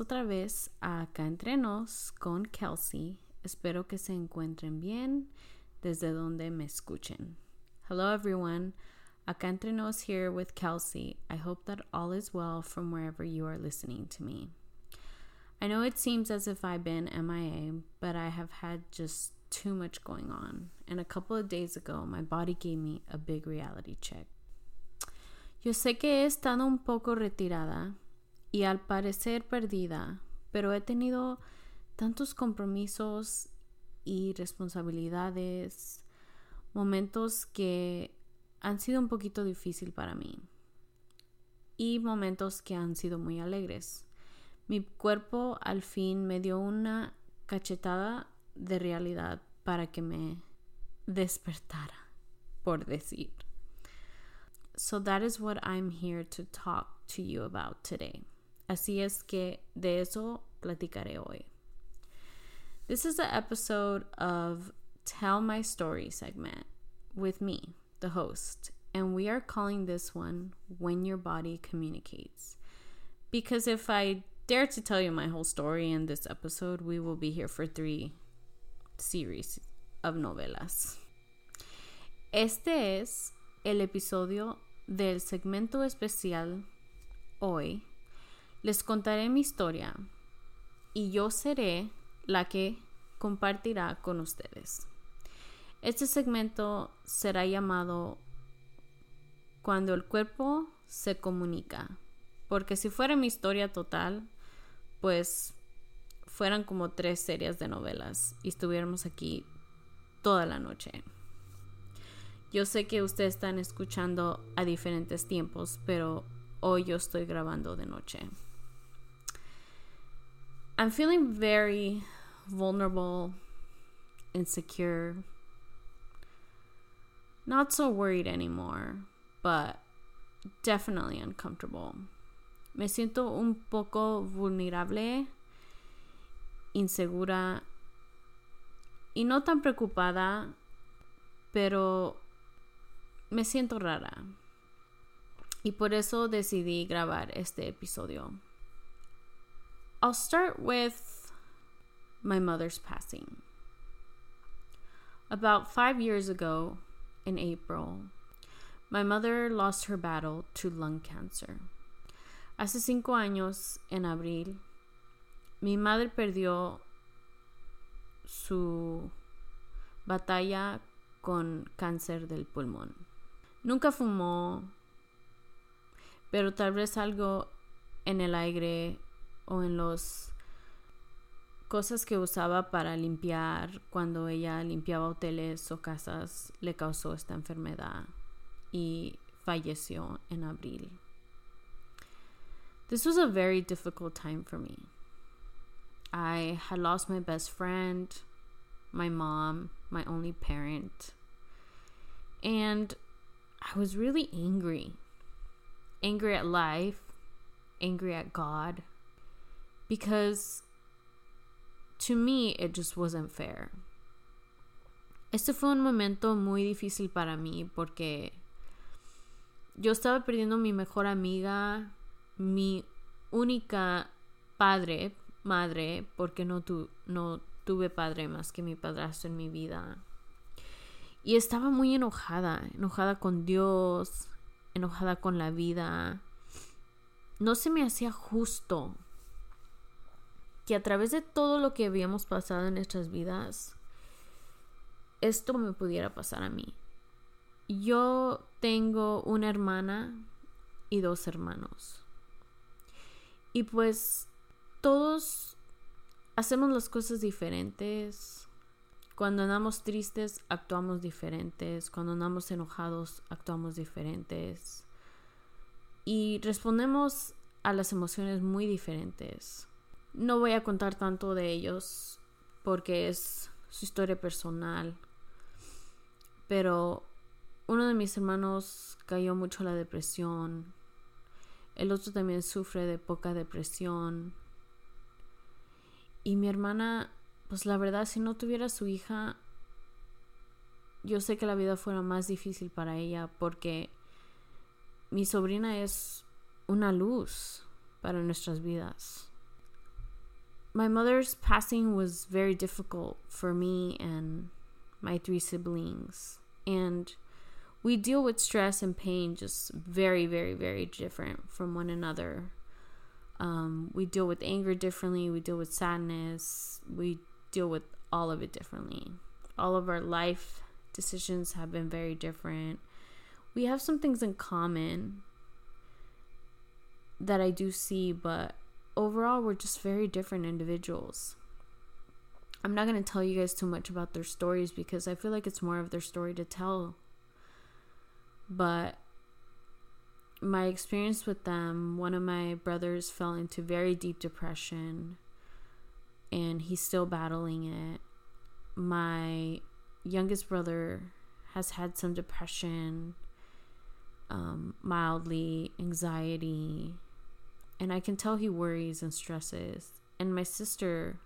Otra vez Acá Entre Nos con Kelsey. Espero que se encuentren bien desde donde me escuchen. Hello everyone. Acá Entre Nos here with Kelsey. I hope that all is well from wherever you are listening to me. I know it seems as if I've been MIA, but I have had just too much going on. And a couple of days ago, my body gave me a big reality check. Yo sé que he estado un poco retirada y al parecer perdida, pero he tenido tantos compromisos y responsabilidades, momentos que han sido un poquito difícil para mí y momentos que han sido muy alegres. Mi cuerpo al fin me dio una cachetada de realidad para que me despertara, por decir. So that is what I'm here to talk to you about today. Así es que de eso platicaré hoy. This is the episode of Tell My Story segment with me, the host, and we are calling this one When Your Body Communicates. Because if I dare to tell you my whole story in this episode, we will be here for three series of novelas. Este es el episodio del segmento especial hoy les contaré mi historia y yo seré la que compartirá con ustedes. Este segmento será llamado Cuando el cuerpo se comunica, porque si fuera mi historia total, pues fueran como tres series de novelas y estuviéramos aquí toda la noche. Yo sé que ustedes están escuchando a diferentes tiempos, pero hoy yo estoy grabando de noche. I'm feeling very vulnerable, insecure, not so worried anymore, but definitely uncomfortable. Me siento un poco vulnerable, insegura y no tan preocupada, pero me siento rara. Y por eso decidí grabar este episodio. I'll start with my mother's passing. About five years ago, in April, my mother lost her battle to lung cancer. Hace cinco años, en abril, mi madre perdió su batalla con cáncer del pulmón. Nunca fumó, pero tal vez algo en el aire o en los cosas que usaba para limpiar cuando ella limpiaba hoteles o casas le causó esta enfermedad y falleció en abril. This was a very difficult time for me. I had lost my best friend, my mom, my only parent, and I was really angry. Angry at life, angry at God, because to me it just wasn't fair. Este fue un momento muy difícil para mí porque yo estaba perdiendo mi mejor amiga, mi única padre, madre, porque no, no tuve padre más que mi padrastro en mi vida. Y estaba muy enojada, enojada con Dios, enojada con la vida. No se me hacía justo que a través de todo lo que habíamos pasado en nuestras vidas, esto me pudiera pasar a mí. Yo tengo una hermana y dos hermanos. Y pues todos hacemos las cosas diferentes. Cuando andamos tristes, actuamos diferentes. Cuando andamos enojados, actuamos diferentes. Y respondemos a las emociones muy diferentes. No voy a contar tanto de ellos porque es su historia personal. Pero uno de mis hermanos cayó mucho la depresión. El otro también sufre de poca depresión. Y mi hermana, pues la verdad, si no tuviera su hija, yo sé que la vida fuera más difícil para ella porque mi sobrina es una luz para nuestras vidas. My mother's passing was very difficult for me and my three siblings. And we deal with stress and pain just very, very, very different from one another. Um, we deal with anger differently, we deal with sadness, we deal with all of it differently. All of our life decisions have been very different. We have some things in common that I do see, but overall, we're just very different individuals. I'm not going to tell you guys too much about their stories because I feel like it's more of their story to tell. But my experience with them, one of my brothers fell into very deep depression and he's still battling it. My youngest brother has had some depression, um, mildly anxiety, and I can tell he worries and stresses. And my sister,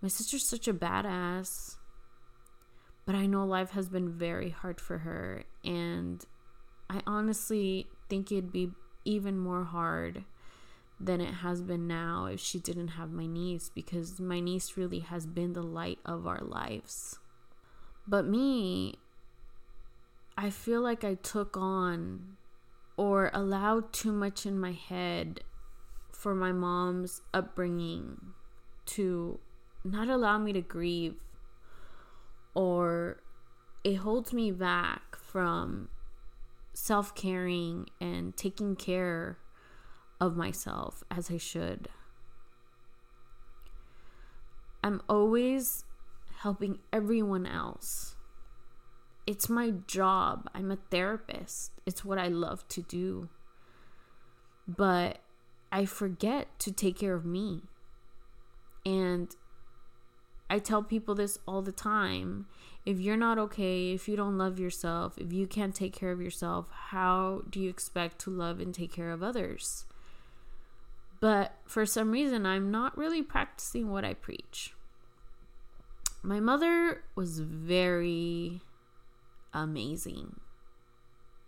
my sister's such a badass, but I know life has been very hard for her, and I honestly think it'd be even more hard than it has been now if she didn't have my niece because my niece really has been the light of our lives. But me, I feel like I took on or allowed too much in my head for my mom's upbringing to not allow me to grieve or it holds me back from self caring and taking care of myself as I should. I'm always helping everyone else. It's my job. I'm a therapist. It's what I love to do. But I forget to take care of me. And I tell people this all the time. If you're not okay, if you don't love yourself, if you can't take care of yourself, how do you expect to love and take care of others? But for some reason, I'm not really practicing what I preach my mother was very amazing.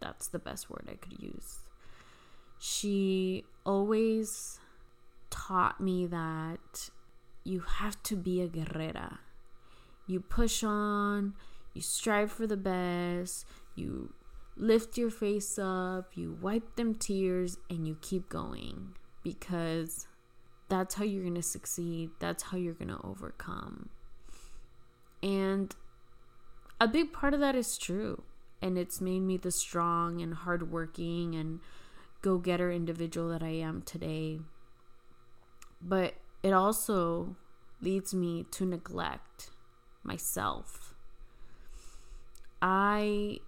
That's the best word I could use. She always taught me that you have to be a guerrera. You push on, you strive for the best, you lift your face up, you wipe them tears, and you keep going because that's how you're going to succeed. That's how you're going to overcome. And a big part of that is true. And it's made me the strong and hardworking and go getter individual that I am today. But it also leads me to neglect myself. I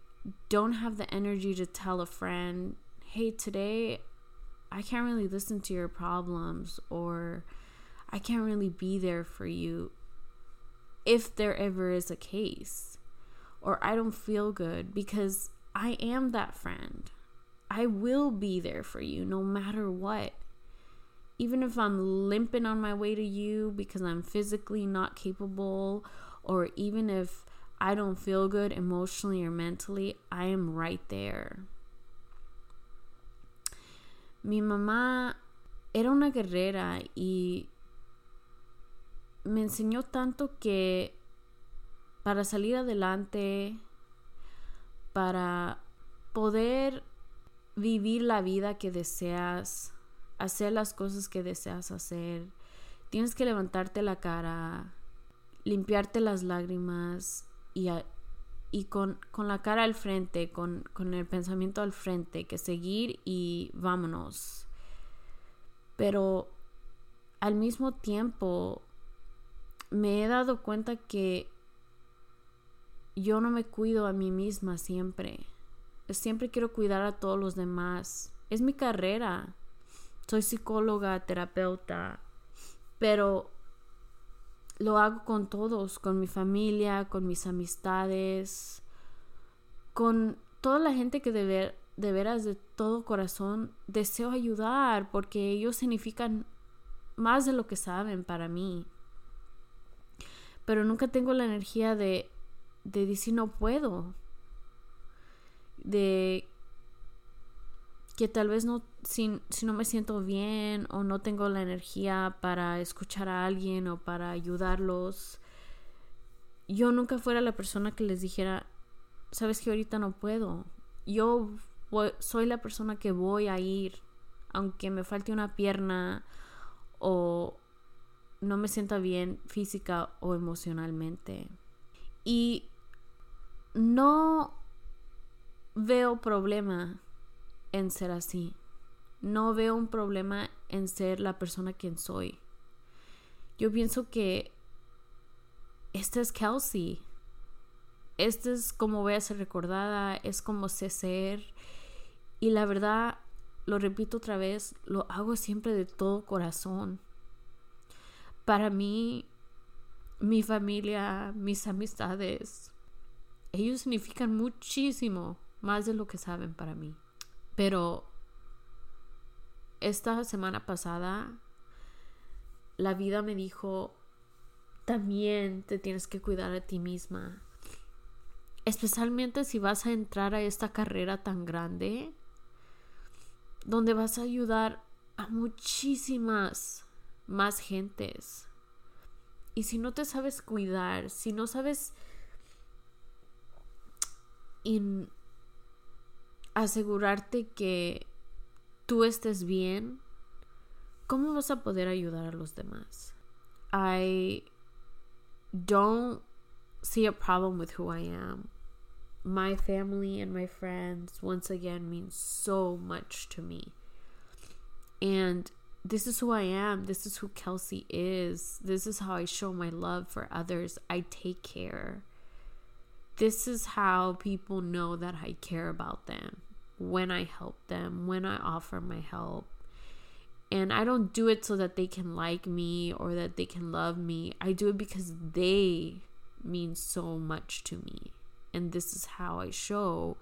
don't have the energy to tell a friend, hey, today I can't really listen to your problems or I can't really be there for you if there ever is a case or I don't feel good because I am that friend. I will be there for you no matter what. Even if I'm limping on my way to you because I'm physically not capable, or even if I don't feel good emotionally or mentally, I am right there. Mi mamá era una guerrera y me enseñó tanto que para salir adelante, para poder vivir la vida que deseas, hacer las cosas que deseas hacer, tienes que levantarte la cara, limpiarte las lágrimas y, y con, con, la cara al frente, con, con el pensamiento al frente, que seguir y vámonos. Pero al mismo tiempo me he dado cuenta que yo no me cuido a mí misma siempre. Siempre quiero cuidar a todos los demás. Es mi carrera. Soy psicóloga, terapeuta, pero lo hago con todos, con mi familia, con mis amistades, con toda la gente que de, de veras de todo corazón deseo ayudar porque ellos significan más de lo que saben para mí pero nunca tengo la energía de, de decir no puedo, de que tal vez no, si, si no me siento bien o no tengo la energía para escuchar a alguien o para ayudarlos, yo nunca fuera la persona que les dijera, sabes que ahorita no puedo. Yo soy la persona que voy a ir, aunque me falte una pierna o no me sienta bien física o emocionalmente. Y no veo problema en ser así. No veo un problema en ser la persona quien soy. Yo pienso que esta es Kelsey. Esta es como voy a ser recordada, es como sé ser. Y la verdad, lo repito otra vez, lo hago siempre de todo corazón. Para mí, mi familia, mis amistades, ellos significan muchísimo más de lo que saben para mí. Pero esta semana pasada, la vida me dijo, también te tienes que cuidar a ti misma. Especialmente si vas a entrar a esta carrera tan grande, donde vas a ayudar a muchísimas más gentes. Y si no te sabes cuidar, si no sabes asegurarte que tú estés bien, ¿cómo vas a poder ayudar a los demás? I don't see a problem with who I am. My family and my friends, once again, mean so much to me. And this is who I am. This is who Kelsey is. This is how I show my love for others. I take care. This is how people know that I care about them when I help them, when I offer my help. And I don't do it so that they can like me or that they can love me. I do it because they mean so much to me. And this is how I show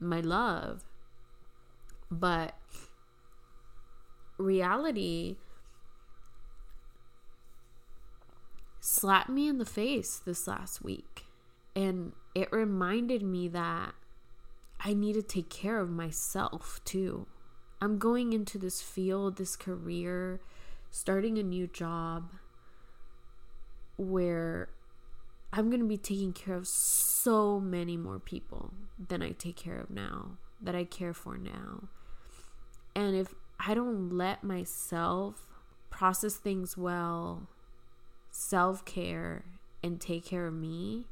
my love. But reality slapped me in the face this last week. And it reminded me that I need to take care of myself too. I'm going into this field, this career, starting a new job where I'm going to be taking care of so many more people than I take care of now, that I care for now. And if I don't let myself process things well, self care, and take care of me,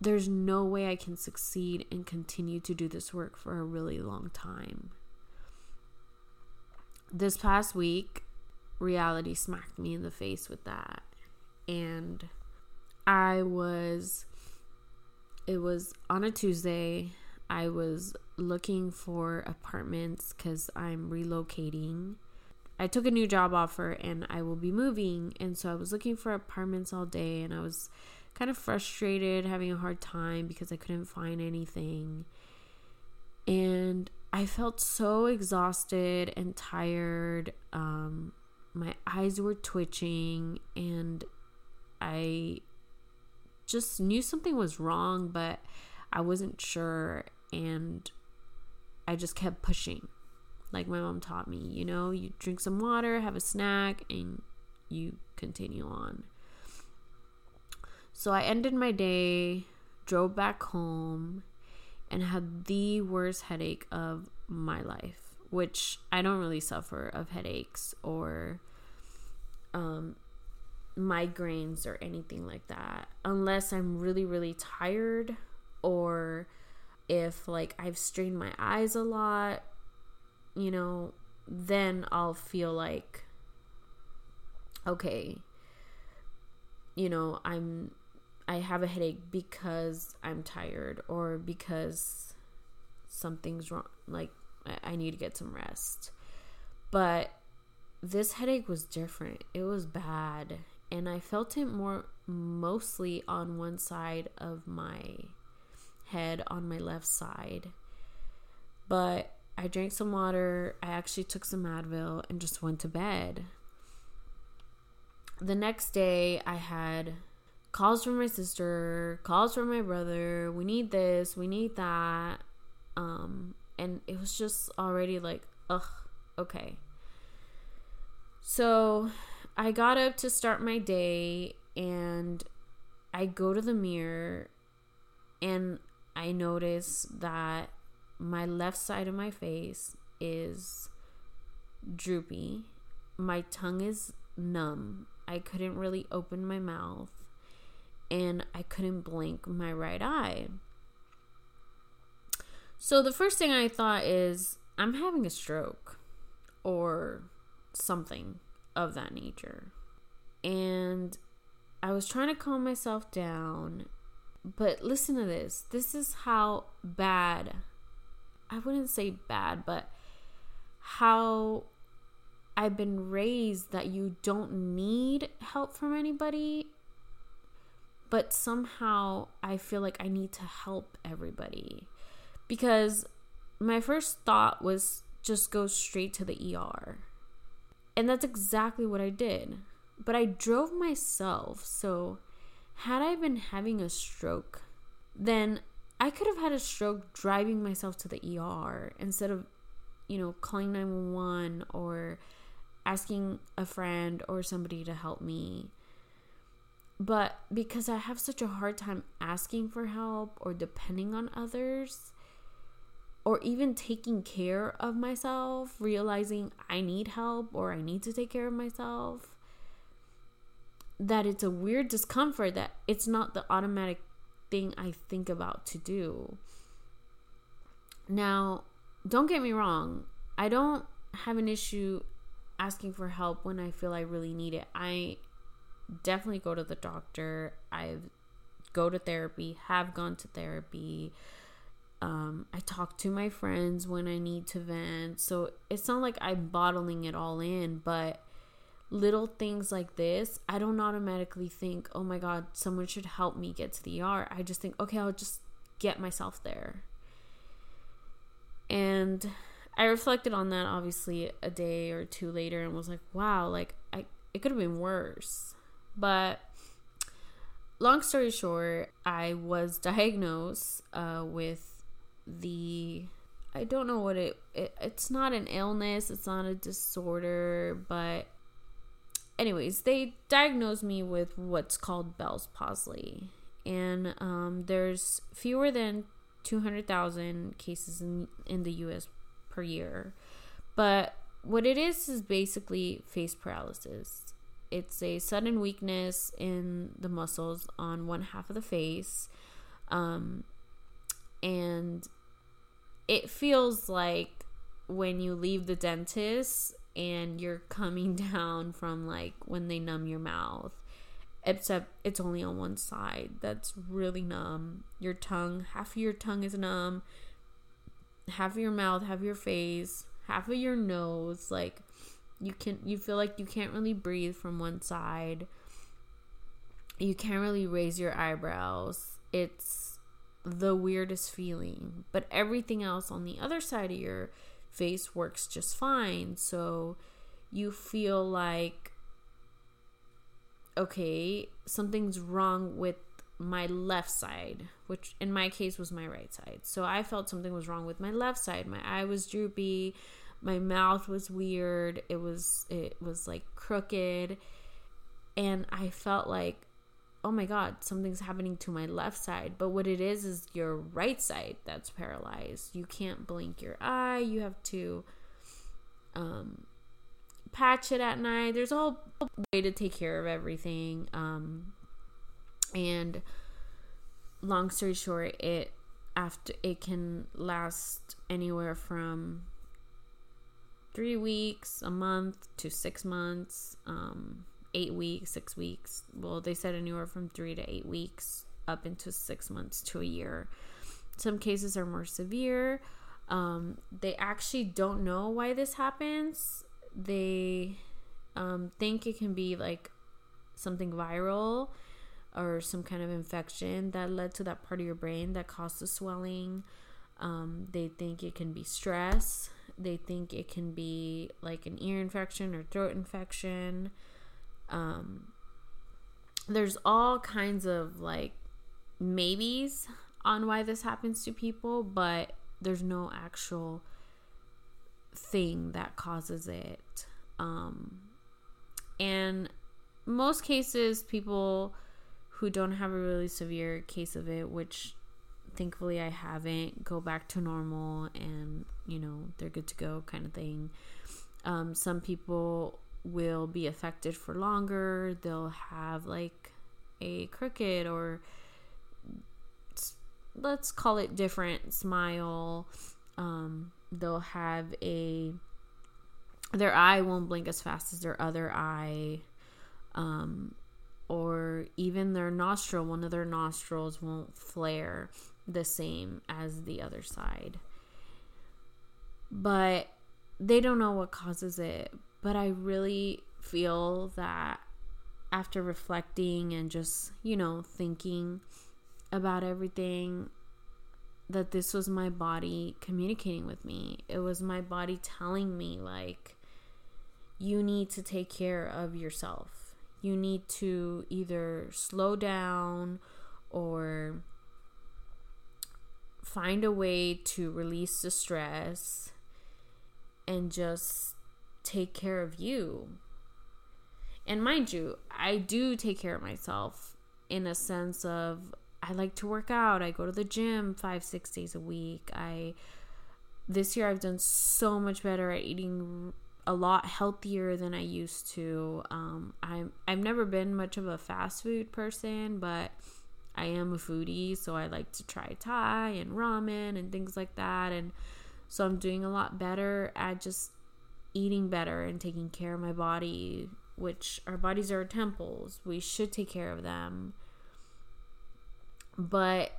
there's no way I can succeed and continue to do this work for a really long time. This past week, reality smacked me in the face with that. And I was, it was on a Tuesday. I was looking for apartments because I'm relocating. I took a new job offer and I will be moving. And so I was looking for apartments all day and I was kind of frustrated, having a hard time because I couldn't find anything. And I felt so exhausted and tired. Um, my eyes were twitching, and I just knew something was wrong, but I wasn't sure. And I just kept pushing. Like my mom taught me, you know, you drink some water, have a snack, and you continue on. So I ended my day, drove back home, and had the worst headache of my life, which I don't really suffer of headaches or um, migraines or anything like that, unless I'm really, really tired or if like I've strained my eyes a lot, you know, then I'll feel like okay, you know, I'm I have a headache because I'm tired or because something's wrong. Like, I, need to get some rest. But this headache was different. It was bad. And I felt it more mostly on one side of my head, on my left side. But I drank some water. I actually took some Advil and just went to bed. The next day, I had calls from my sister, calls from my brother. We need this, we need that. Um, and it was just already like, ugh, okay. So I got up to start my day and I go to the mirror and I notice that my left side of my face is droopy. My tongue is numb. I couldn't really open my mouth and I couldn't blink my right eye. So the first thing I thought is I'm having a stroke or something of that nature. And I was trying to calm myself down, but listen to this. This is how bad, I wouldn't say bad, but how I've been raised that you don't need help from anybody, but somehow I feel like I need to help everybody because my first thought was just go straight to the ER. And that's exactly what I did. But I drove myself, so had I been having a stroke, then I could have had a stroke driving myself to the ER instead of, you know, calling 911 or asking a friend or somebody to help me. But because I have such a hard time asking for help or depending on others, or even taking care of myself, realizing I need help or I need to take care of myself, that it's a weird discomfort that it's not the automatic thing I think about to do. Now, don't get me wrong, I don't have an issue asking for help when I feel I really need it. I definitely go to the doctor. I've go to therapy, have gone to therapy. Um, I talk to my friends when I need to vent. So it's not like I'm bottling it all in, but little things like this, I don't automatically think, oh my God, someone should help me get to the ER. I just think, okay, I'll just get myself there. And I reflected on that obviously a day or two later and was like, wow, like I it could have been worse. But long story short, I was diagnosed uh, with the I don't know what it, it it's not an illness, it's not a disorder, but anyways, they diagnosed me with what's called Bell's palsy. And um, there's fewer than 200,000 cases in, in the US per year. But what it is is basically face paralysis. It's a sudden weakness in the muscles on one half of the face. Um, and it feels like when you leave the dentist and you're coming down from like when they numb your mouth except it's only on one side that's really numb your tongue half of your tongue is numb half of your mouth half of your face half of your nose like you can you feel like you can't really breathe from one side you can't really raise your eyebrows it's the weirdest feeling. But everything else on the other side of your face works just fine. So you feel like, okay, something's wrong with my left side, which in my case was my right side. So I felt something was wrong with my left side. My eye was droopy, my mouth was weird. It was it was like crooked and I felt like oh my god, something's happening to my left side. But what it is is your right side that's paralyzed. You can't blink your eye. You have to um, patch it at night. There's a whole way to take care of everything. Um, and long story short, it after it can last anywhere from three weeks, a month to six months. Um, eight weeks, six weeks. Well, they said anywhere from three to eight weeks up into six months to a year. Some cases are more severe. Um, they actually don't know why this happens. They um, think it can be like something viral or some kind of infection that led to that part of your brain that caused the swelling. Um, they think it can be stress. They think it can be like an ear infection or throat infection. Um, there's all kinds of like maybes on why this happens to people, but there's no actual thing that causes it. Um, and most cases, people who don't have a really severe case of it, which thankfully I haven't, go back to normal and, you know, they're good to go kind of thing. Um, some people will be affected for longer. They'll have like a crooked or let's call it different smile. Um, they'll have a their eye won't blink as fast as their other eye. Um, or even their nostril, one of their nostrils won't flare the same as the other side. But they don't know what causes it. But I really feel that after reflecting and just, you know, thinking about everything, that this was my body communicating with me. It was my body telling me, like, you need to take care of yourself. You need to either slow down or find a way to release the stress and just take care of you. And mind you, I do take care of myself in a sense of I like to work out. I go to the gym 5 6 days a week. I this year I've done so much better at eating a lot healthier than I used to. Um, I'm I've never been much of a fast food person, but I am a foodie, so I like to try Thai and ramen and things like that. And so I'm doing a lot better at just eating better and taking care of my body, which our bodies are our temples. We should take care of them. But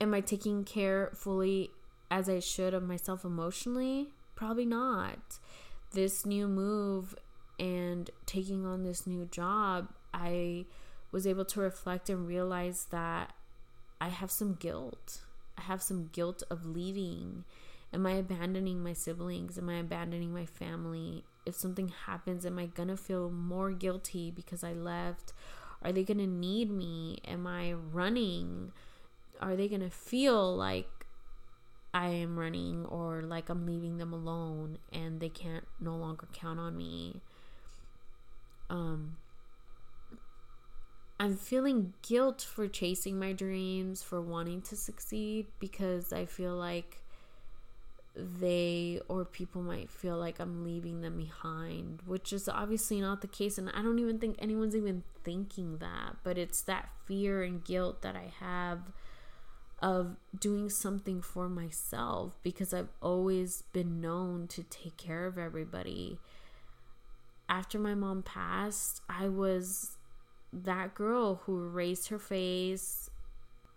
am I taking care fully as I should of myself emotionally? Probably not. This new move and taking on this new job, I was able to reflect and realize that I have some guilt. I have some guilt of leaving. Am I abandoning my siblings? Am I abandoning my family? If something happens, am I gonna feel more guilty because I left? Are they gonna need me? Am I running? Are they gonna feel like I am running or like I'm leaving them alone and they can't no longer count on me? Um, I'm feeling guilt for chasing my dreams, for wanting to succeed because I feel like they or people might feel like I'm leaving them behind, which is obviously not the case. And I don't even think anyone's even thinking that, but it's that fear and guilt that I have of doing something for myself because I've always been known to take care of everybody. After my mom passed, I was that girl who raised her face,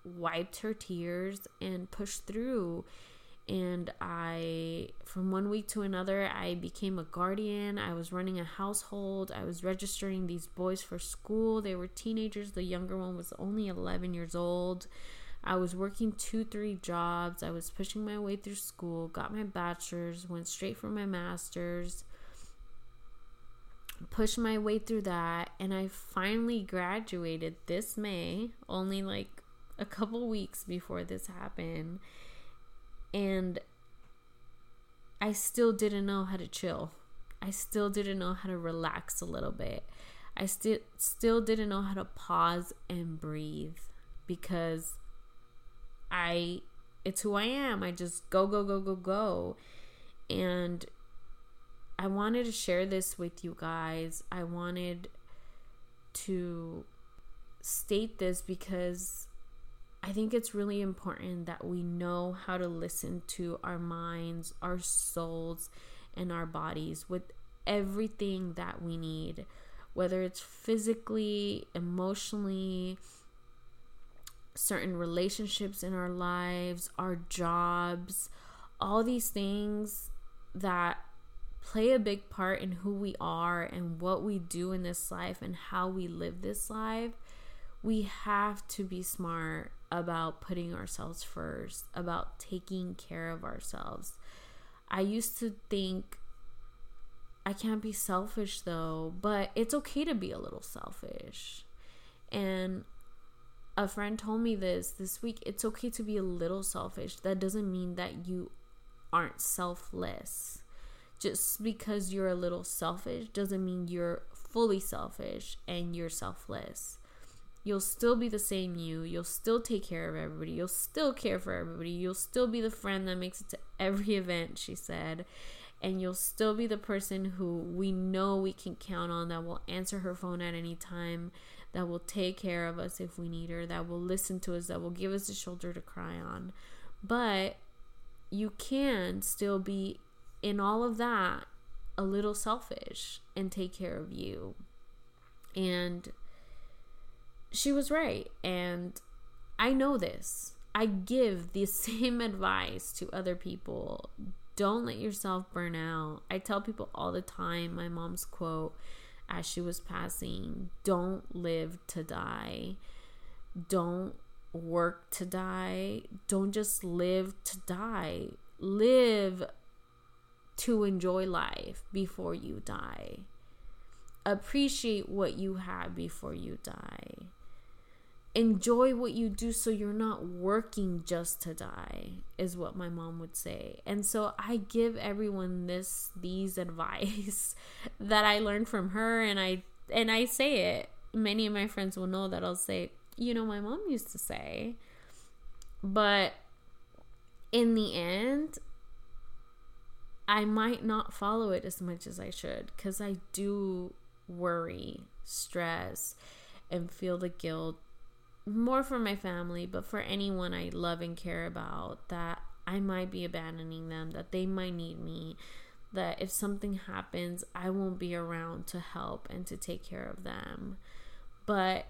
wiped her tears, and pushed through. And I, from one week to another, I became a guardian. I was running a household. I was registering these boys for school. They were teenagers. The younger one was only 11 years old. I was working two, three jobs. I was pushing my way through school, got my bachelor's, went straight for my master's pushed my way through that and I finally graduated this May, only like a couple weeks before this happened. And I still didn't know how to chill. I still didn't know how to relax a little bit. I still still didn't know how to pause and breathe because I it's who I am. I just go go go go go. And I wanted to share this with you guys. I wanted to state this because I think it's really important that we know how to listen to our minds, our souls, and our bodies with everything that we need, whether it's physically, emotionally, certain relationships in our lives, our jobs, all these things that play a big part in who we are and what we do in this life and how we live this life, we have to be smart about putting ourselves first, about taking care of ourselves. I used to think I can't be selfish though, but it's okay to be a little selfish. And a friend told me this this week. It's okay to be a little selfish. That doesn't mean that you aren't selfless. Just because you're a little selfish doesn't mean you're fully selfish and you're selfless. You'll still be the same you. You'll still take care of everybody. You'll still care for everybody. You'll still be the friend that makes it to every event, she said. And you'll still be the person who we know we can count on that will answer her phone at any time, that will take care of us if we need her, that will listen to us, that will give us a shoulder to cry on. But you can still be in all of that a little selfish and take care of you. And she was right. And I know this. I give the same advice to other people. Don't let yourself burn out. I tell people all the time my mom's quote as she was passing don't live to die. Don't work to die. Don't just live to die. Live to enjoy life before you die. Appreciate what you have before you die. Enjoy what you do so you're not working just to die is what my mom would say. And so I give everyone this these advice that I learned from her and I and I say it. Many of my friends will know that I'll say, you know, my mom used to say. But in the end, I might not follow it as much as I should because I do worry, stress, and feel the guilt more for my family, but for anyone I love and care about that I might be abandoning them, that they might need me, that if something happens, I won't be around to help and to take care of them. But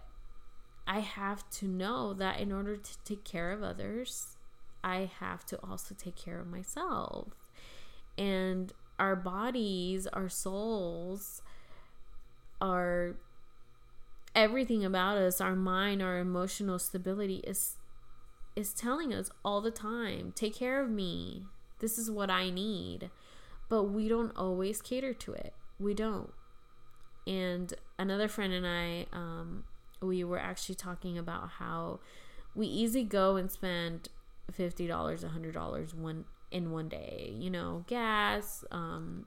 I have to know that in order to take care of others, I have to also take care of myself. And our bodies, our souls, our everything about us, our mind, our emotional stability is is telling us all the time, take care of me. This is what I need. But we don't always cater to it. We don't. And another friend and I um, we were actually talking about how we easy go and spend fifty dollars, a hundred dollars one in one day. You know, gas, um,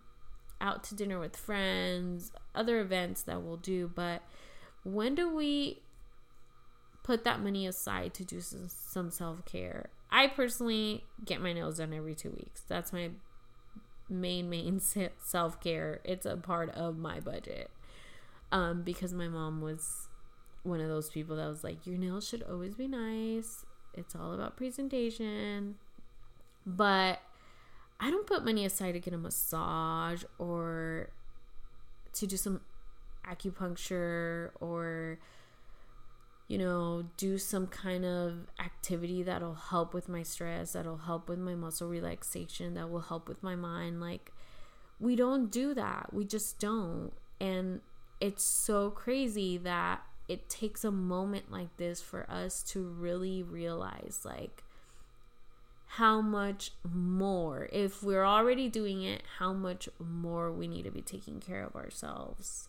out to dinner with friends, other events that we'll do. But when do we put that money aside to do some, self care? I personally get my nails done every two weeks. That's my main main self care. It's a part of my budget. Um, because my mom was one of those people that was like, your nails should always be nice. It's all about presentation. But I don't put money aside to get a massage or to do some acupuncture or you know, do some kind of activity that'll help with my stress, that'll help with my muscle relaxation, that will help with my mind. Like, we don't do that. We just don't. And it's so crazy that it takes a moment like this for us to really realize like how much more if we're already doing it how much more we need to be taking care of ourselves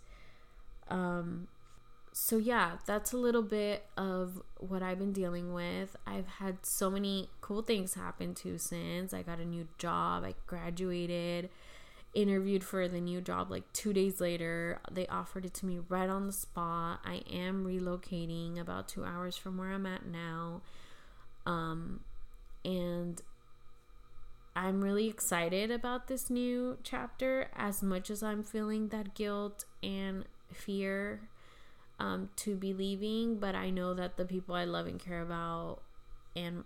um so yeah that's a little bit of what i've been dealing with i've had so many cool things happen too since i got a new job i graduated interviewed for the new job like two days later. They offered it to me right on the spot. I am relocating about two hours from where I'm at now. Um, and I'm really excited about this new chapter as much as I'm feeling that guilt and fear um, to be leaving. But I know that the people I love and care about and,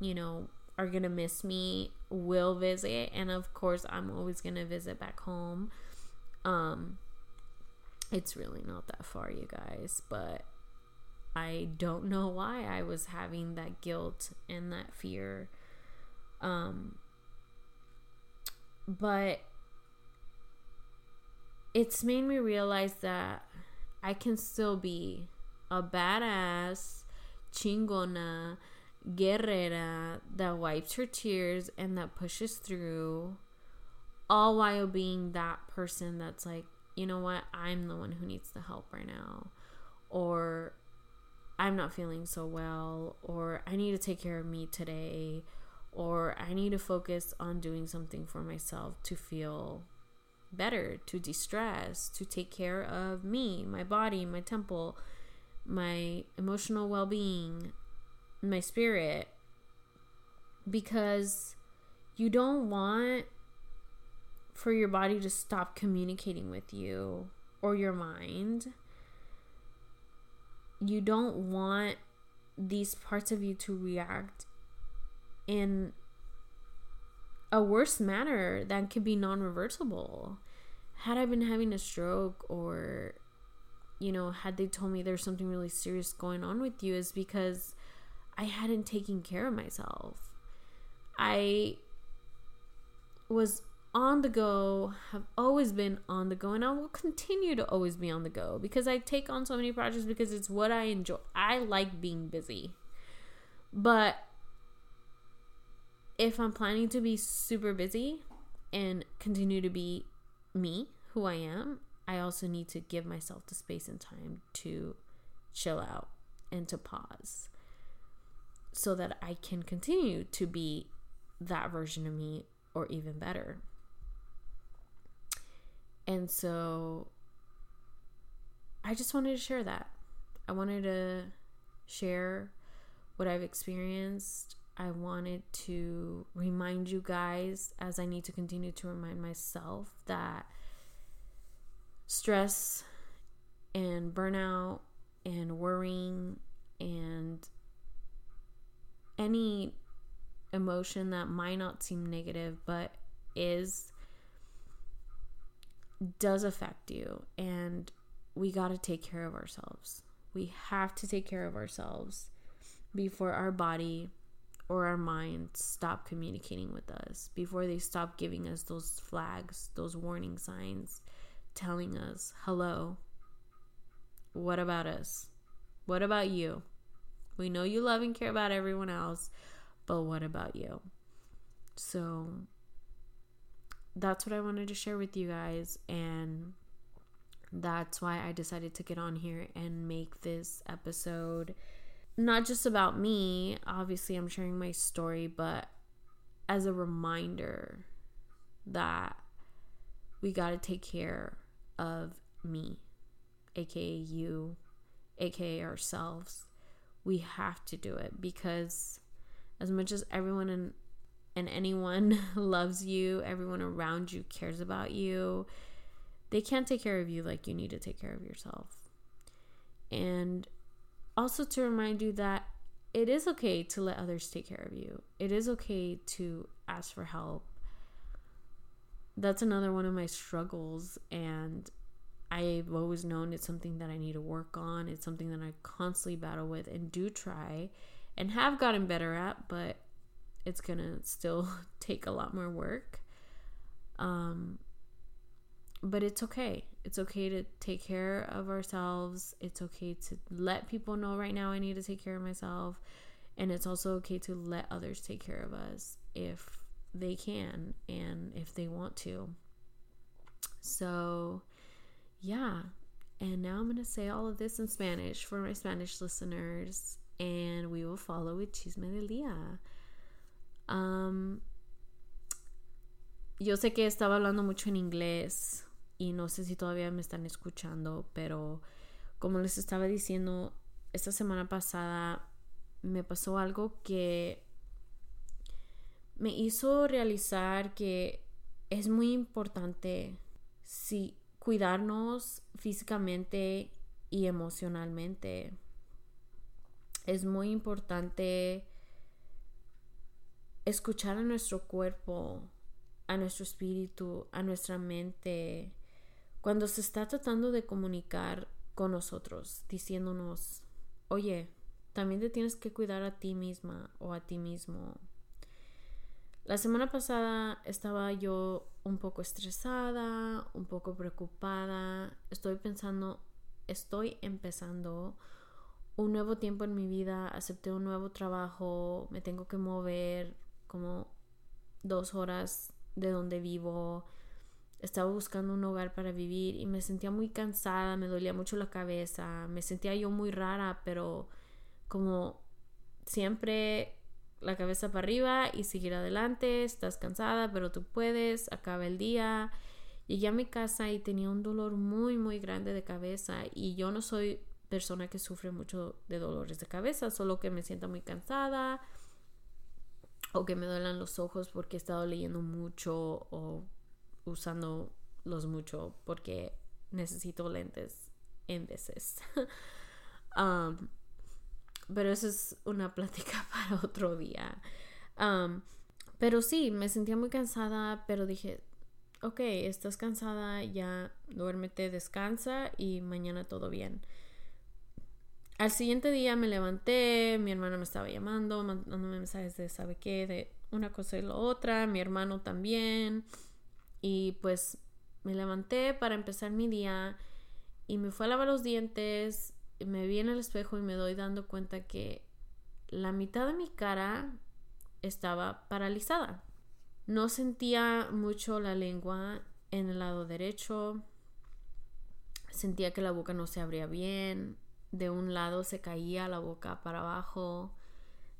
you know, are going to miss me will visit and of course I'm always going to visit back home. Um it's really not that far you guys, but I don't know why I was having that guilt and that fear. Um but it's made me realize that I can still be a badass chingona guerrera that wipes her tears and that pushes through, all while being that person that's like, you know what, I'm the one who needs the help right now. Or I'm not feeling so well, or I need to take care of me today, or I need to focus on doing something for myself to feel better, to de stress, to take care of me, my body, my temple, my emotional well being, my spirit. Because you don't want for your body to stop communicating with you or your mind. You don't want these parts of you to react in a worse manner that could be non reversible. Had I been having a stroke or, you know, had they told me there's something really serious going on with you, is because I hadn't taken care of myself. I was on the go, have always been on the go, and I will continue to always be on the go because I take on so many projects because it's what I enjoy. I like being busy. But if I'm planning to be super busy and continue to be me, who I am, I also need to give myself the space and time to chill out and to pause so that I can continue to be that version of me or even better. And so I just wanted to share that. I wanted to share what I've experienced. I wanted to remind you guys, as I need to continue to remind myself, that stress and burnout and worrying and any emotion that might not seem negative but is does affect you and we got to take care of ourselves. We have to take care of ourselves before our body or our mind stop communicating with us, before they stop giving us those flags, those warning signs telling us, "Hello. What about us? What about you? We know you love and care about everyone else, but what about you?" So that's what I wanted to share with you guys. And that's why I decided to get on here and make this episode not just about me. Obviously, I'm sharing my story, but as a reminder that we got to take care of me, aka you, aka ourselves. We have to do it because as much as everyone in and anyone loves you, everyone around you cares about you, they can't take care of you like you need to take care of yourself. And also to remind you that it is okay to let others take care of you, it is okay to ask for help. That's another one of my struggles, and I've always known it's something that I need to work on. It's something that I constantly battle with and do try and have gotten better at, but it's gonna still take a lot more work. Um, but it's okay. It's okay to take care of ourselves. It's okay to let people know right now I need to take care of myself. And it's also okay to let others take care of us if they can and if they want to. So, yeah. And now I'm going to say all of this in Spanish for my Spanish listeners. And we will follow with Chisme del Día. Yo sé que estaba hablando mucho en inglés y no sé si todavía me están escuchando, pero como les estaba diciendo, esta semana pasada me pasó algo que me hizo realizar que es muy importante si cuidarnos físicamente y emocionalmente. Es muy importante escuchar a nuestro cuerpo, a nuestro espíritu, a nuestra mente, cuando se está tratando de comunicar con nosotros, diciéndonos, oye, también te tienes que cuidar a ti misma o a ti mismo. La semana pasada estaba yo un poco estresada, un poco preocupada, estoy pensando, estoy empezando un nuevo tiempo en mi vida, acepté un nuevo trabajo, me tengo que mover, como dos horas de donde vivo. Estaba buscando un hogar para vivir y me sentía muy cansada, me dolía mucho la cabeza, me sentía yo muy rara, pero como siempre la cabeza para arriba y seguir adelante, estás cansada, pero tú puedes, acaba el día. Llegué a mi casa y tenía un dolor muy, muy grande de cabeza y yo no soy persona que sufre mucho de dolores de cabeza, solo que me siento muy cansada o que me duelan los ojos porque he estado leyendo mucho o usando los mucho porque necesito lentes en veces. Um, pero eso es una plática para otro día. Um, pero sí, me sentía muy cansada, pero dije, ok, estás cansada, ya duérmete, descansa y mañana todo bien. Al siguiente día me levanté, mi hermana me estaba llamando, mandándome mensajes de sabe qué, de una cosa y la otra, mi hermano también. Y pues me levanté para empezar mi día y me fue a lavar los dientes, me vi en el espejo y me doy dando cuenta que la mitad de mi cara estaba paralizada. No sentía mucho la lengua en el lado derecho. Sentía que la boca no se abría bien de un lado se caía la boca para abajo.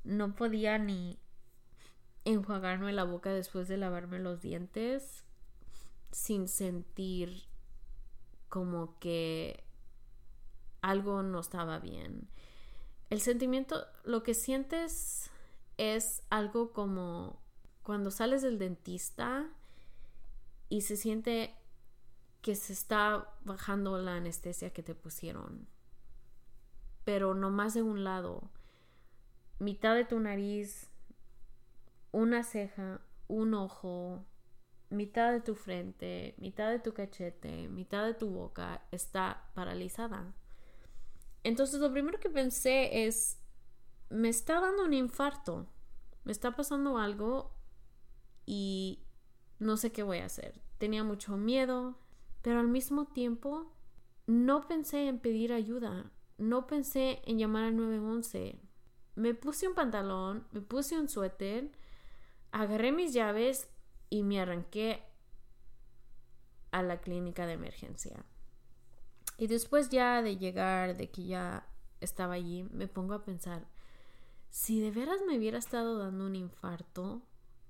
No podía ni enjuagarme la boca después de lavarme los dientes sin sentir como que algo no estaba bien. El sentimiento, lo que sientes es algo como cuando sales del dentista y se siente que se está bajando la anestesia que te pusieron pero no más de un lado. Mitad de tu nariz, una ceja, un ojo, mitad de tu frente, mitad de tu cachete, mitad de tu boca está paralizada. Entonces lo primero que pensé es, me está dando un infarto, me está pasando algo y no sé qué voy a hacer. Tenía mucho miedo, pero al mismo tiempo no pensé en pedir ayuda no pensé en llamar al 911. Me puse un pantalón, me puse un suéter, agarré mis llaves y me arranqué a la clínica de emergencia. Y después ya de llegar, de que ya estaba allí, me pongo a pensar, si de veras me hubiera estado dando un infarto,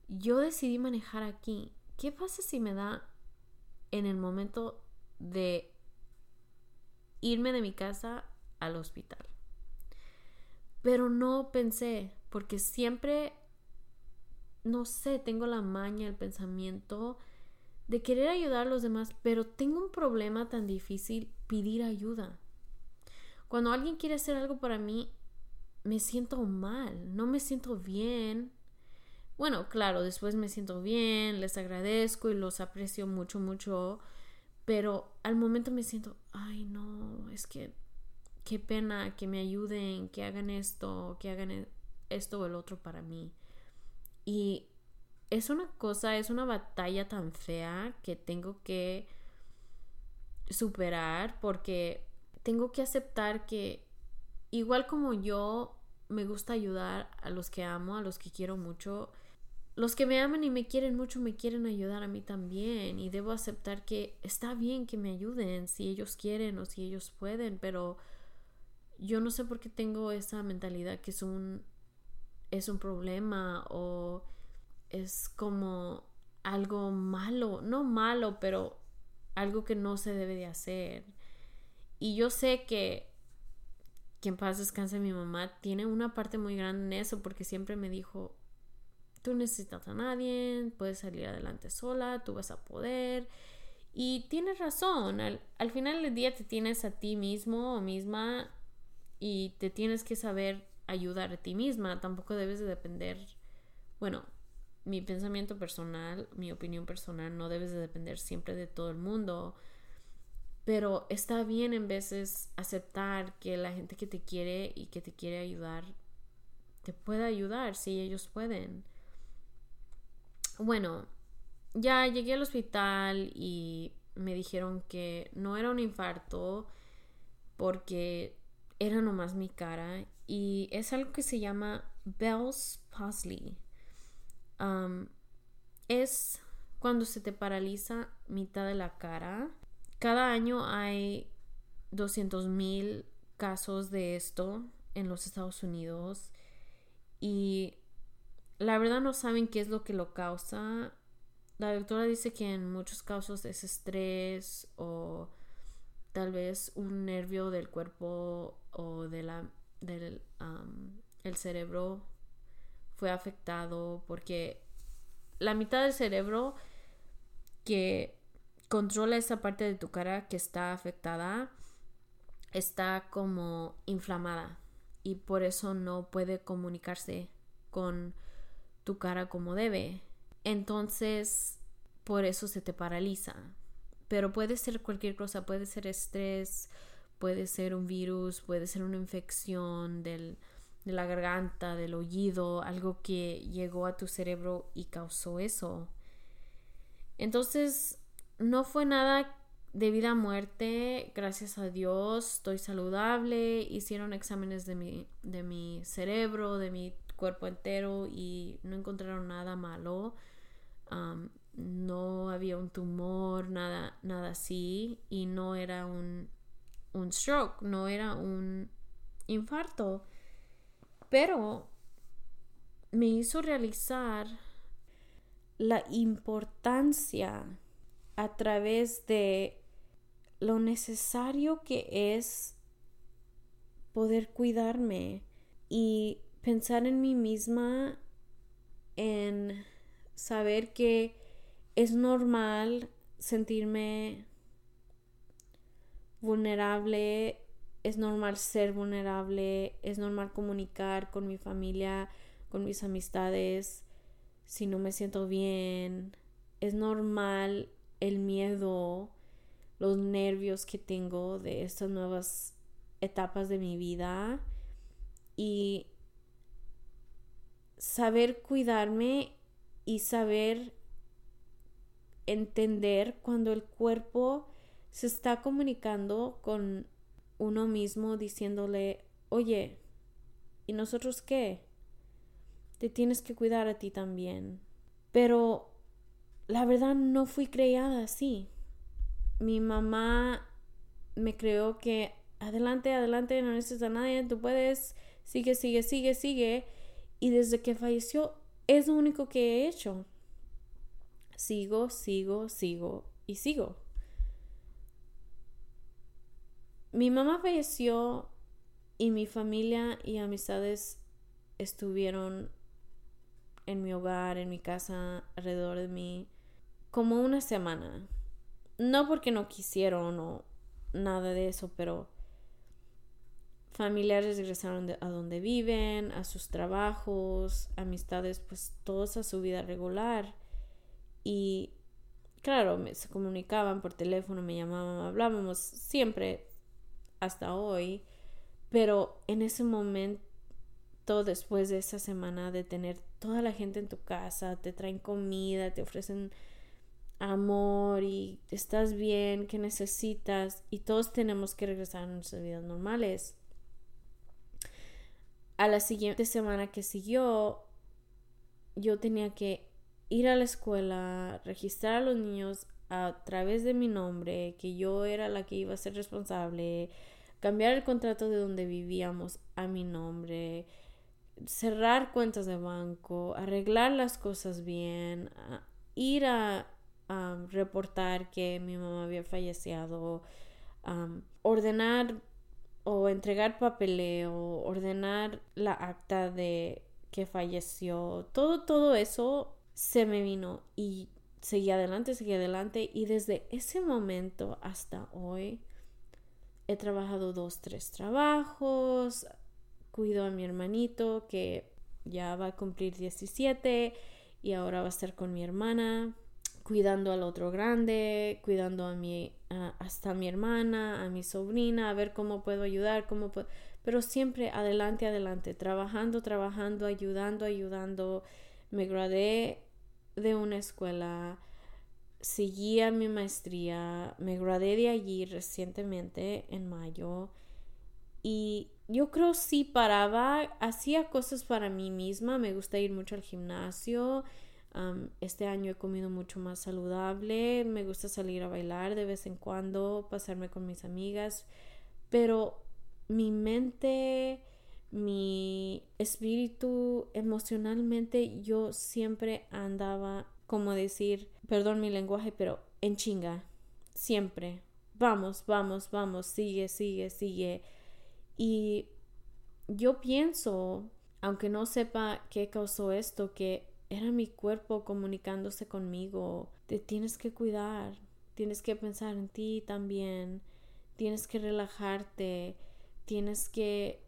yo decidí manejar aquí. ¿Qué pasa si me da en el momento de irme de mi casa al hospital. Pero no pensé, porque siempre, no sé, tengo la maña, el pensamiento de querer ayudar a los demás, pero tengo un problema tan difícil pedir ayuda. Cuando alguien quiere hacer algo para mí, me siento mal, no me siento bien. Bueno, claro, después me siento bien, les agradezco y los aprecio mucho, mucho, pero al momento me siento, ay no, es que qué pena que me ayuden, que hagan esto, que hagan e-, esto o el otro para mí. Y es una cosa, es una batalla tan fea que tengo que superar porque tengo que aceptar que igual como yo me gusta ayudar a los que amo, a los que quiero mucho, los que me aman y me quieren mucho me quieren ayudar a mí también y debo aceptar que está bien que me ayuden si ellos quieren o si ellos pueden, pero yo no sé por qué tengo esa mentalidad que es un es un problema o es como algo malo, no malo, pero algo que no se debe de hacer. Y yo sé que que en paz descanse mi mamá tiene una parte muy grande en eso porque siempre me dijo, tú necesitas a nadie, puedes salir adelante sola, tú vas a poder. Y tienes razón, al, al final del día te tienes a ti mismo o misma y te tienes que saber ayudar a ti misma, tampoco debes de depender, bueno, mi pensamiento personal, mi opinión personal, no debes de depender siempre de todo el mundo, pero está bien en veces aceptar que la gente que te quiere y que te quiere ayudar te pueda ayudar si ellos pueden. Bueno, ya llegué al hospital y me dijeron que no era un infarto porque era nomás mi cara y es algo que se llama Bell's Palsy. es cuando se te paraliza mitad de la cara. Cada año hay 200 mil casos de esto en los Estados Unidos y la verdad no saben qué es lo que lo causa. La doctora dice que en muchos casos es estrés o tal vez un nervio del cuerpo o de la, del el cerebro fue afectado porque la mitad del cerebro que controla esa parte de tu cara que está afectada está como inflamada y por eso no puede comunicarse con tu cara como debe. Entonces, por eso se te paraliza. Pero puede ser cualquier cosa, puede ser estrés, puede ser un virus, puede ser una infección del, de la garganta, del oído, algo que llegó a tu cerebro y causó eso. Entonces, no fue nada de vida a muerte, gracias a Dios, estoy saludable, hicieron exámenes de mi, de mi cerebro, de mi cuerpo entero y no encontraron nada malo. No había un tumor, nada, nada así, y no era un, un stroke, no era un infarto. Pero me hizo realizar la importancia a través de lo necesario que es poder cuidarme y pensar en mí misma, en saber que es normal sentirme vulnerable, es normal ser vulnerable, es normal comunicar con mi familia, con mis amistades, si no me siento bien, es normal el miedo, los nervios que tengo de estas nuevas etapas de mi vida y saber cuidarme y saber entender cuando el cuerpo se está comunicando con uno mismo diciéndole, oye, ¿y nosotros qué? Te tienes que cuidar a ti también. Pero la verdad no fui creada así. Mi mamá me creó que adelante, adelante, no necesitas a nadie, tú puedes, sigue, sigue, sigue, sigue. Y desde que falleció es lo único que he hecho. Sigo, sigo, sigo y sigo. Mi mamá falleció y mi familia y amistades estuvieron en mi hogar, en mi casa, alrededor de mí como una semana. No porque no quisieron o nada de eso, pero familiares regresaron a donde viven, a sus trabajos, amistades, pues todos a su vida regular. Y claro, me, se comunicaban por teléfono, me llamaban, hablábamos siempre hasta hoy, pero en ese momento, después de esa semana de tener toda la gente en tu casa, te traen comida, te ofrecen amor y estás bien, que necesitas y todos tenemos que regresar a nuestras vidas normales. A la siguiente semana que siguió, yo tenía que ir a la escuela, registrar a los niños a través de mi nombre, que yo era la que iba a ser responsable, cambiar el contrato de donde vivíamos a mi nombre, cerrar cuentas de banco, arreglar las cosas bien, ir a reportar que mi mamá había fallecido, ordenar o entregar papeleo, ordenar la acta de que falleció, todo, todo eso se me vino y seguí adelante, seguí adelante y desde ese momento hasta hoy he trabajado dos, tres trabajos, cuido a mi hermanito que ya va a cumplir 17 y ahora va a estar con mi hermana cuidando al otro grande, cuidando a mi, hasta mi hermana, a mi sobrina, a ver cómo puedo ayudar, cómo puedo, pero siempre adelante, adelante, trabajando, trabajando, ayudando, ayudando. Me gradué de una escuela, seguía mi maestría, me gradué de allí recientemente en mayo y yo creo sí paraba, hacía cosas para mí misma, me gusta ir mucho al gimnasio, este año he comido mucho más saludable, me gusta salir a bailar de vez en cuando, pasarme con mis amigas, pero mi mente, mi espíritu emocionalmente yo siempre andaba como decir, perdón mi lenguaje, pero en chinga, siempre. Vamos, vamos, vamos, sigue, sigue, sigue. Y yo pienso, aunque no sepa qué causó esto, que era mi cuerpo comunicándose conmigo. Te tienes que cuidar, tienes que pensar en ti también, tienes que relajarte, tienes que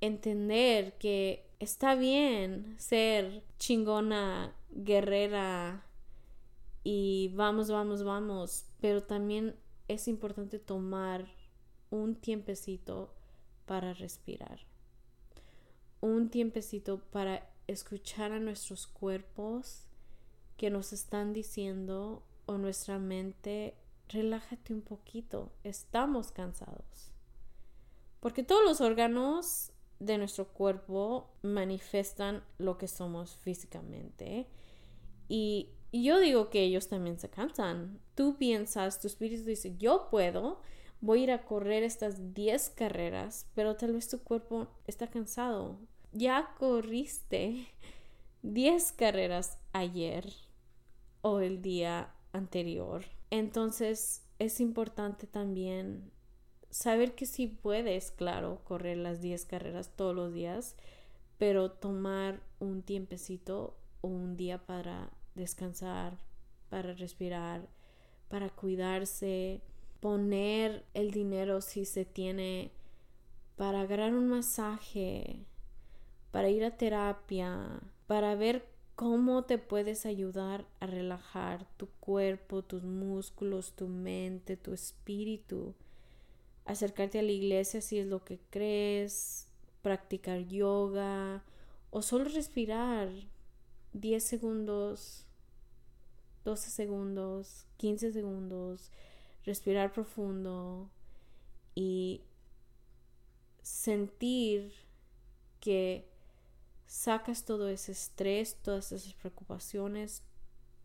entender que está bien ser chingona, guerrera y vamos, vamos, vamos, pero también es importante tomar un tiempecito para respirar, un tiempecito para escuchar a nuestros cuerpos que nos están diciendo o nuestra mente, relájate un poquito, estamos cansados. Porque todos los órganos de nuestro cuerpo manifestan lo que somos físicamente. Y yo digo que ellos también se cansan. Tú piensas, tu espíritu dice, yo puedo, voy a ir a correr estas 10 carreras, pero tal vez tu cuerpo está cansado. Ya corriste 10 carreras ayer o el día anterior. Entonces es importante también saber que sí puedes, claro, correr las 10 carreras todos los días, pero tomar un tiempecito o un día para descansar, para respirar, para cuidarse, poner el dinero si se tiene para agarrar un masaje, para ir a terapia, para ver cómo te puedes ayudar a relajar tu cuerpo, tus músculos, tu mente, tu espíritu. Acercarte a la iglesia si es lo que crees, practicar yoga o solo respirar 10 segundos, 12 segundos, 15 segundos, respirar profundo y sentir que sacas todo ese estrés, todas esas preocupaciones,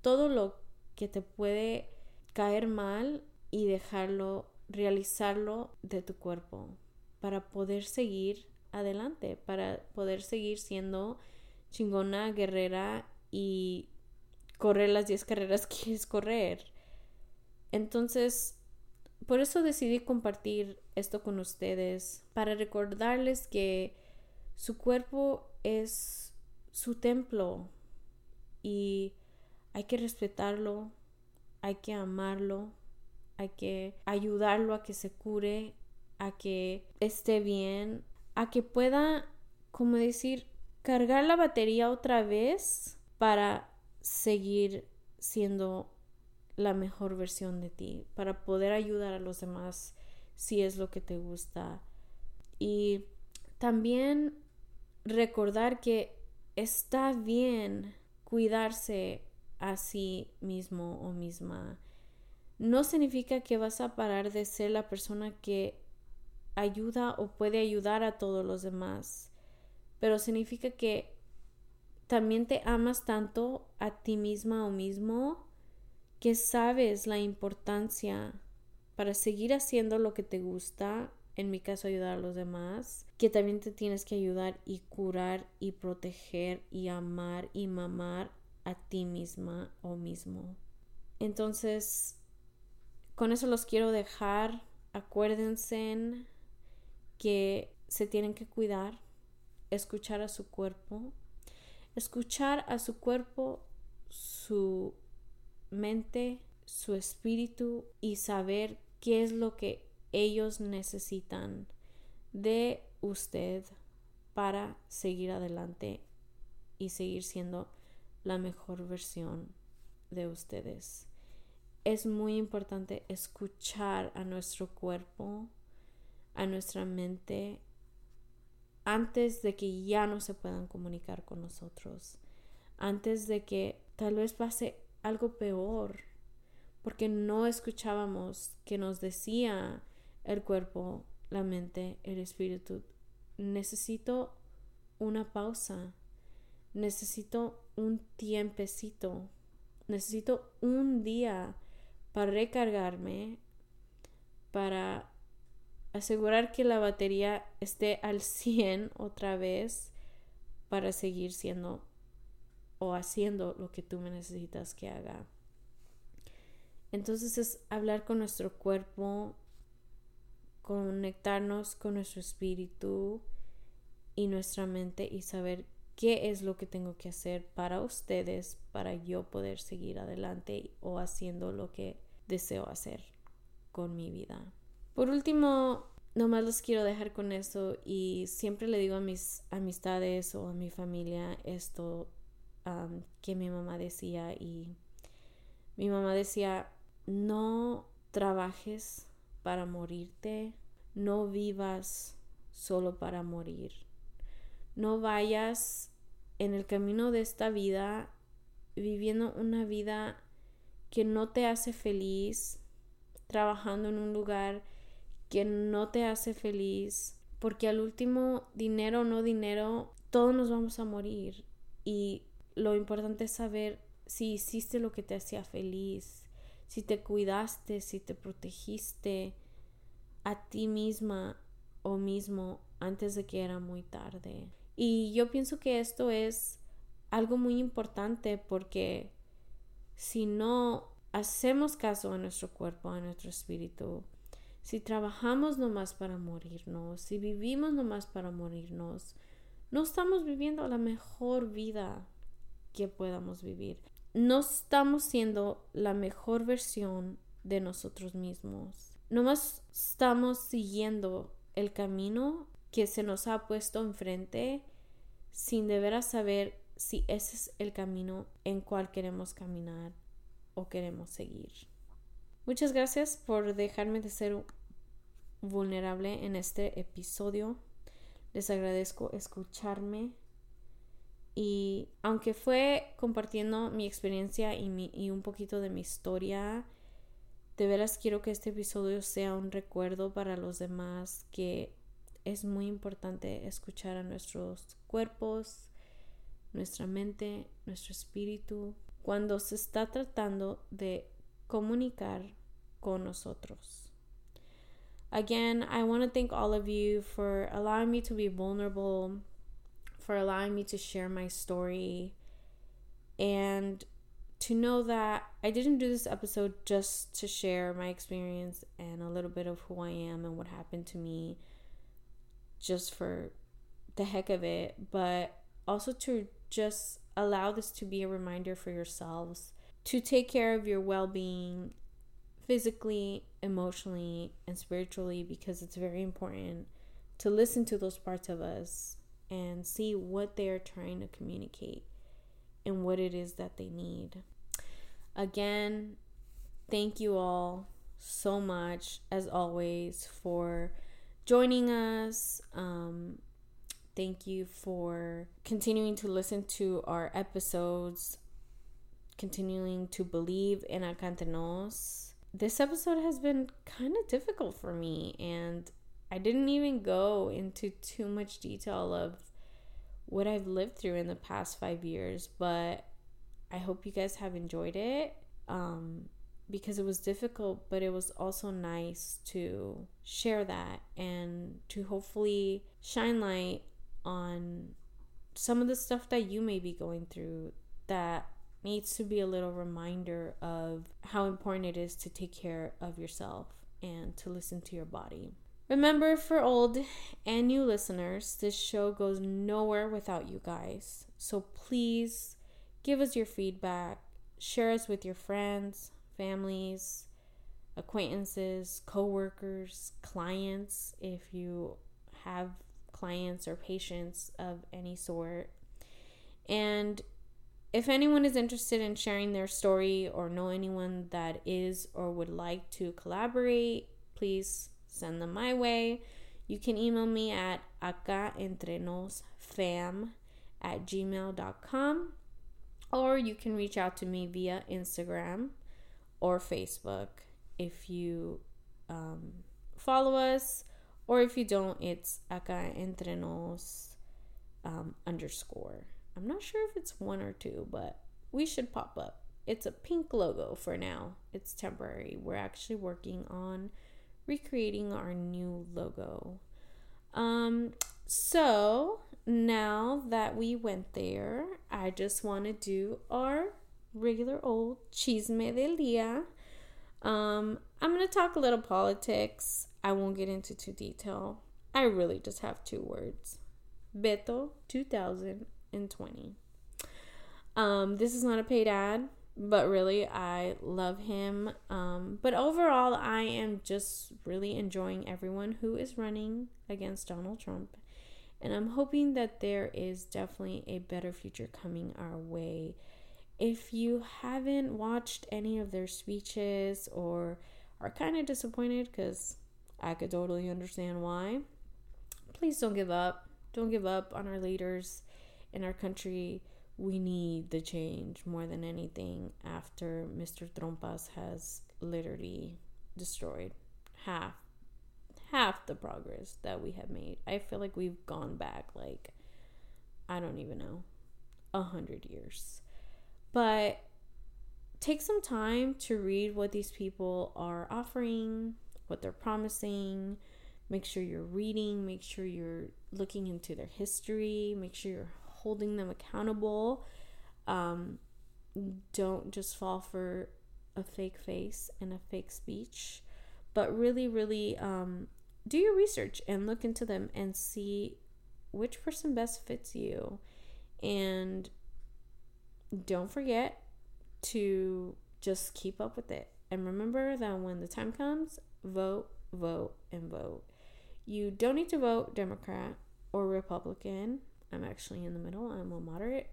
todo lo que te puede caer mal y dejarlo realizarlo de tu cuerpo para poder seguir adelante, para poder seguir siendo chingona, guerrera y correr las 10 carreras que quieres correr. Entonces, por eso decidí compartir esto con ustedes, para recordarles que su cuerpo es su templo y hay que respetarlo, hay que amarlo, hay que ayudarlo a que se cure, a que esté bien, a que pueda, como decir, cargar la batería otra vez para seguir siendo la mejor versión de ti, para poder ayudar a los demás si es lo que te gusta. Y también recordar que está bien cuidarse a sí mismo o misma. No significa que vas a parar de ser la persona que ayuda o puede ayudar a todos los demás, pero significa que también te amas tanto a ti misma o mismo que sabes la importancia para seguir haciendo lo que te gusta, en mi caso ayudar a los demás, que también te tienes que ayudar y curar y proteger y amar y mamar a ti misma o mismo. Entonces, con eso los quiero dejar. Acuérdense que se tienen que cuidar, escuchar a su cuerpo, escuchar a su cuerpo, su mente, su espíritu y saber qué es lo que ellos necesitan de usted para seguir adelante y seguir siendo la mejor versión de ustedes. Es muy importante escuchar a nuestro cuerpo, a nuestra mente, antes de que ya no se puedan comunicar con nosotros, antes de que tal vez pase algo peor, porque no escuchábamos que nos decía el cuerpo, la mente, el espíritu, necesito una pausa, necesito un tiempecito, necesito un día para recargarme, para asegurar que la batería esté al 100 otra vez para seguir siendo o haciendo lo que tú me necesitas que haga. Entonces es hablar con nuestro cuerpo, conectarnos con nuestro espíritu y nuestra mente y saber qué es lo que tengo que hacer para ustedes para yo poder seguir adelante o haciendo lo que deseo hacer con mi vida. Por último, nomás los quiero dejar con eso y siempre le digo a mis amistades o a mi familia esto que mi mamá decía y mi mamá decía no trabajes para morirte, no vivas solo para morir. No vayas en el camino de esta vida viviendo una vida que no te hace feliz, trabajando en un lugar que no te hace feliz, porque al último, dinero o no dinero, todos nos vamos a morir. Y lo importante es saber si hiciste lo que te hacía feliz, si te cuidaste, si te protegiste a ti misma o mismo antes de que era muy tarde. Y yo pienso que esto es algo muy importante porque si no hacemos caso a nuestro cuerpo, a nuestro espíritu, si trabajamos nomás para morirnos, si vivimos nomás para morirnos, no estamos viviendo la mejor vida que podamos vivir no estamos siendo la mejor versión de nosotros mismos. Nomás estamos siguiendo el camino que se nos ha puesto enfrente sin deber saber si ese es el camino en cual queremos caminar o queremos seguir. Muchas gracias por dejarme de ser vulnerable en este episodio. Les agradezco escucharme y aunque fue compartiendo mi experiencia y, y un poquito de mi historia, de veras quiero que este episodio sea un recuerdo para los demás que es muy importante escuchar a nuestros cuerpos, nuestra mente, nuestro espíritu, cuando se está tratando de comunicar con nosotros. Again, I want to thank all of you for allowing me to be vulnerable for allowing me to share my story and to know that I didn't do this episode just to share my experience and a little bit of who I am and what happened to me just for the heck of it, but also to just allow this to be a reminder for yourselves to take care of your well being physically, emotionally, and spiritually because it's very important to listen to those parts of us and see what they're trying to communicate and what it is that they need. Again, thank you all so much, as always, for joining us. Um, thank you for continuing to listen to our episodes, continuing to believe in Acá entre nos. This episode has been kind of difficult for me, and I didn't even go into too much detail of what I've lived through in the past five years, but I hope you guys have enjoyed it um, because it was difficult, but it was also nice to share that and to hopefully shine light on some of the stuff that you may be going through that needs to be a little reminder of how important it is to take care of yourself and to listen to your body. Remember, for old and new listeners, this show goes nowhere without you guys. So please give us your feedback, share us with your friends, families, acquaintances, coworkers, clients, if you have clients or patients of any sort. And if anyone is interested in sharing their story or know anyone that is or would like to collaborate, please send them my way. You can email me at acaentrenosfam at gmail.com or you can reach out to me via Instagram or Facebook if you um, follow us or if you don't it's acaentrenos um, underscore. I'm not sure if it's one or two but we should pop up. It's a pink logo for now. It's temporary. We're actually working on recreating our new logo. Um, so now that we went there, I just want to do our regular old chisme del día. Um, I'm going to talk a little politics. I won't get into too detail. I really just have two words. Beto 2020. Um, this is not a paid ad, but really I love him. Um, but overall, I am just really enjoying everyone who is running against Donald Trump. And I'm hoping that there is definitely a better future coming our way. If you haven't watched any of their speeches or are kind of disappointed, because I could totally understand why, please don't give up. Don't give up on our leaders in our country we need the change more than anything after Mr. Trompas has literally destroyed half half the progress that we have made. I feel like we've gone back like I don't even know a hundred years. But take some time to read what these people are offering, what they're promising. Make sure you're reading, make sure you're looking into their history, make sure you're holding them accountable. Um, don't just fall for a fake face and a fake speech, but really, really um, do your research and look into them and see which person best fits you. And don't forget to just keep up with it. And remember that when the time comes, vote, vote, and vote. You don't need to vote Democrat or Republican I'm actually in the middle. I'm a moderate,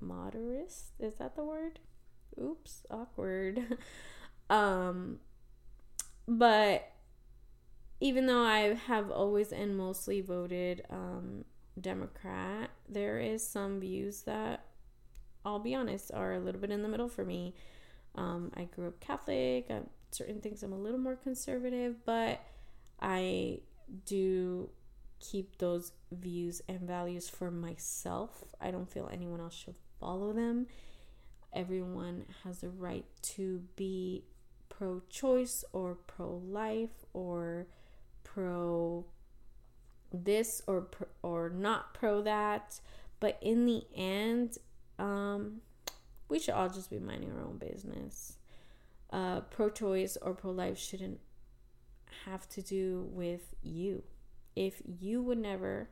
moderist. Is that the word? Oops, awkward. um, but even though I have always and mostly voted um, Democrat, there is some views that I'll be honest are a little bit in the middle for me. Um, I grew up Catholic. Uh, certain things I'm a little more conservative, but I do keep those views and values for myself. I don't feel anyone else should follow them. Everyone has a right to be pro choice or pro life or pro this or pro, or not pro that. But in the end, um, we should all just be minding our own business. Uh, pro choice or pro life shouldn't have to do with you if you would never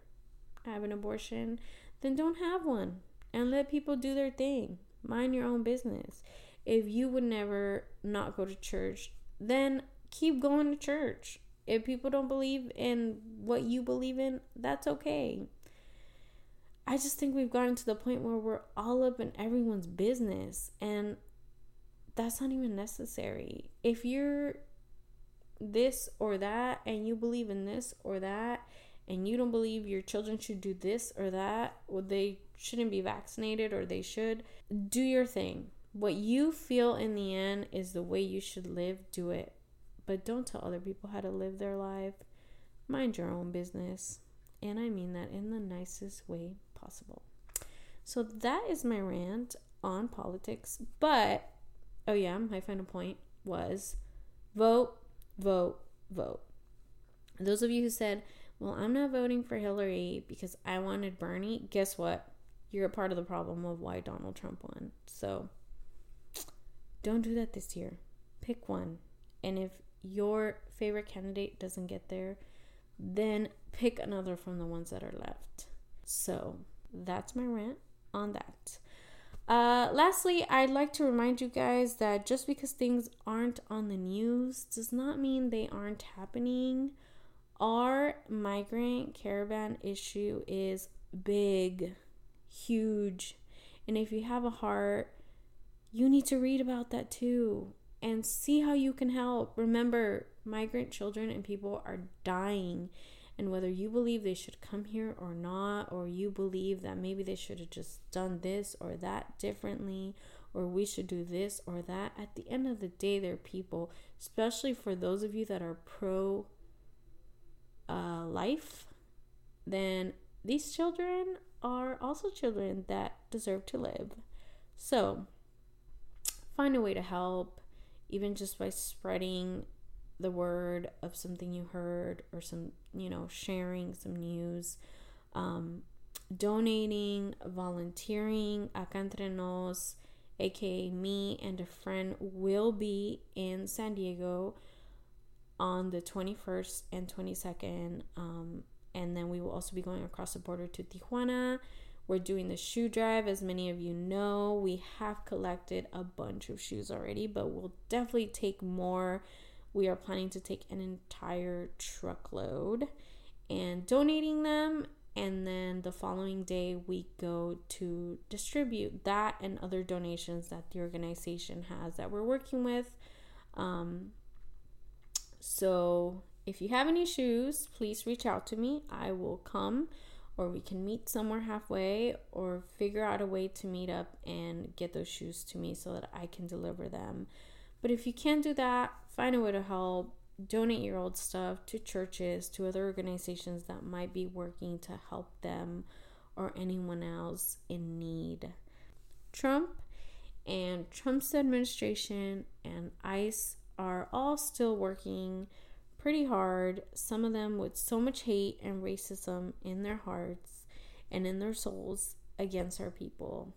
have an abortion, then don't have one and let people do their thing. Mind your own business. If you would never not go to church, then keep going to church. If people don't believe in what you believe in, that's okay. I just think we've gotten to the point where we're all up in everyone's business and that's not even necessary. If you're this or that and you believe in this or that and you don't believe your children should do this or that or they shouldn't be vaccinated or they should do your thing. What you feel in the end is the way you should live do it. But don't tell other people how to live their life. Mind your own business. And i mean that in the nicest way possible. So that is my rant on politics. But oh yeah my final point was vote vote, vote. those of you who said, well, I'm not voting for Hillary because I wanted Bernie, guess what? You're a part of the problem of why Donald Trump won. So don't do that this year. Pick one. And if your favorite candidate doesn't get there, then pick another from the ones that are left. So that's my rant on that. Uh, lastly, I'd like to remind you guys that just because things aren't on the news does not mean they aren't happening. Our migrant caravan issue is big, huge. And if you have a heart, you need to read about that too and see how you can help. Remember, migrant children and people are dying and whether you believe they should come here or not, or you believe that maybe they should have just done this or that differently, or we should do this or that, at the end of the day, they're people, especially for those of you that are pro uh, life, then these children are also children that deserve to live. So, find a way to help, even just by spreading the word of something you heard or some, you know, sharing some news, um, donating, volunteering. Acá entre nos, aka me and a friend, will be in San Diego on the 21st and 22nd. Um, and then we will also be going across the border to Tijuana. We're doing the shoe drive. As many of you know, we have collected a bunch of shoes already, but we'll definitely take more. We are planning to take an entire truckload and donating them. And then the following day, we go to distribute that and other donations that the organization has that we're working with. Um, so if you have any shoes, please reach out to me. I will come or we can meet somewhere halfway or figure out a way to meet up and get those shoes to me so that I can deliver them. But if you can't do that, find a way to help. Donate your old stuff to churches, to other organizations that might be working to help them or anyone else in need. Trump and Trump's administration and ICE are all still working pretty hard, some of them with so much hate and racism in their hearts and in their souls against our people,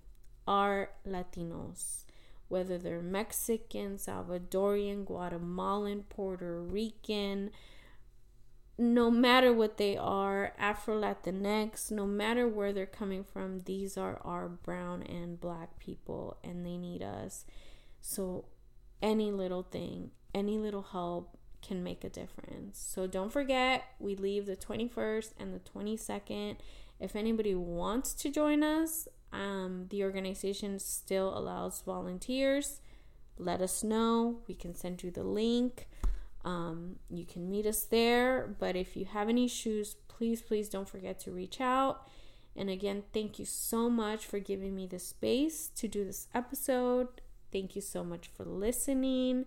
our Latinos, whether they're Mexican, Salvadorian, Guatemalan, Puerto Rican, no matter what they are, Afro Latinx, no matter where they're coming from, these are our brown and black people and they need us. So, any little thing, any little help, can make a difference. So don't forget, we leave the 21st and the 22nd. If anybody wants to join us, um, the organization still allows volunteers. Let us know. We can send you the link. Um, you can meet us there. But if you have any issues, please, please don't forget to reach out. And again, thank you so much for giving me the space to do this episode. Thank you so much for listening.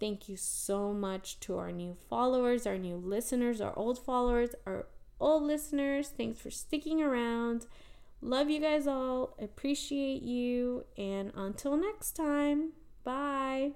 Thank you so much to our new followers, our new listeners, our old followers, our old listeners. Thanks for sticking around. Love you guys all. Appreciate you. And until next time, bye.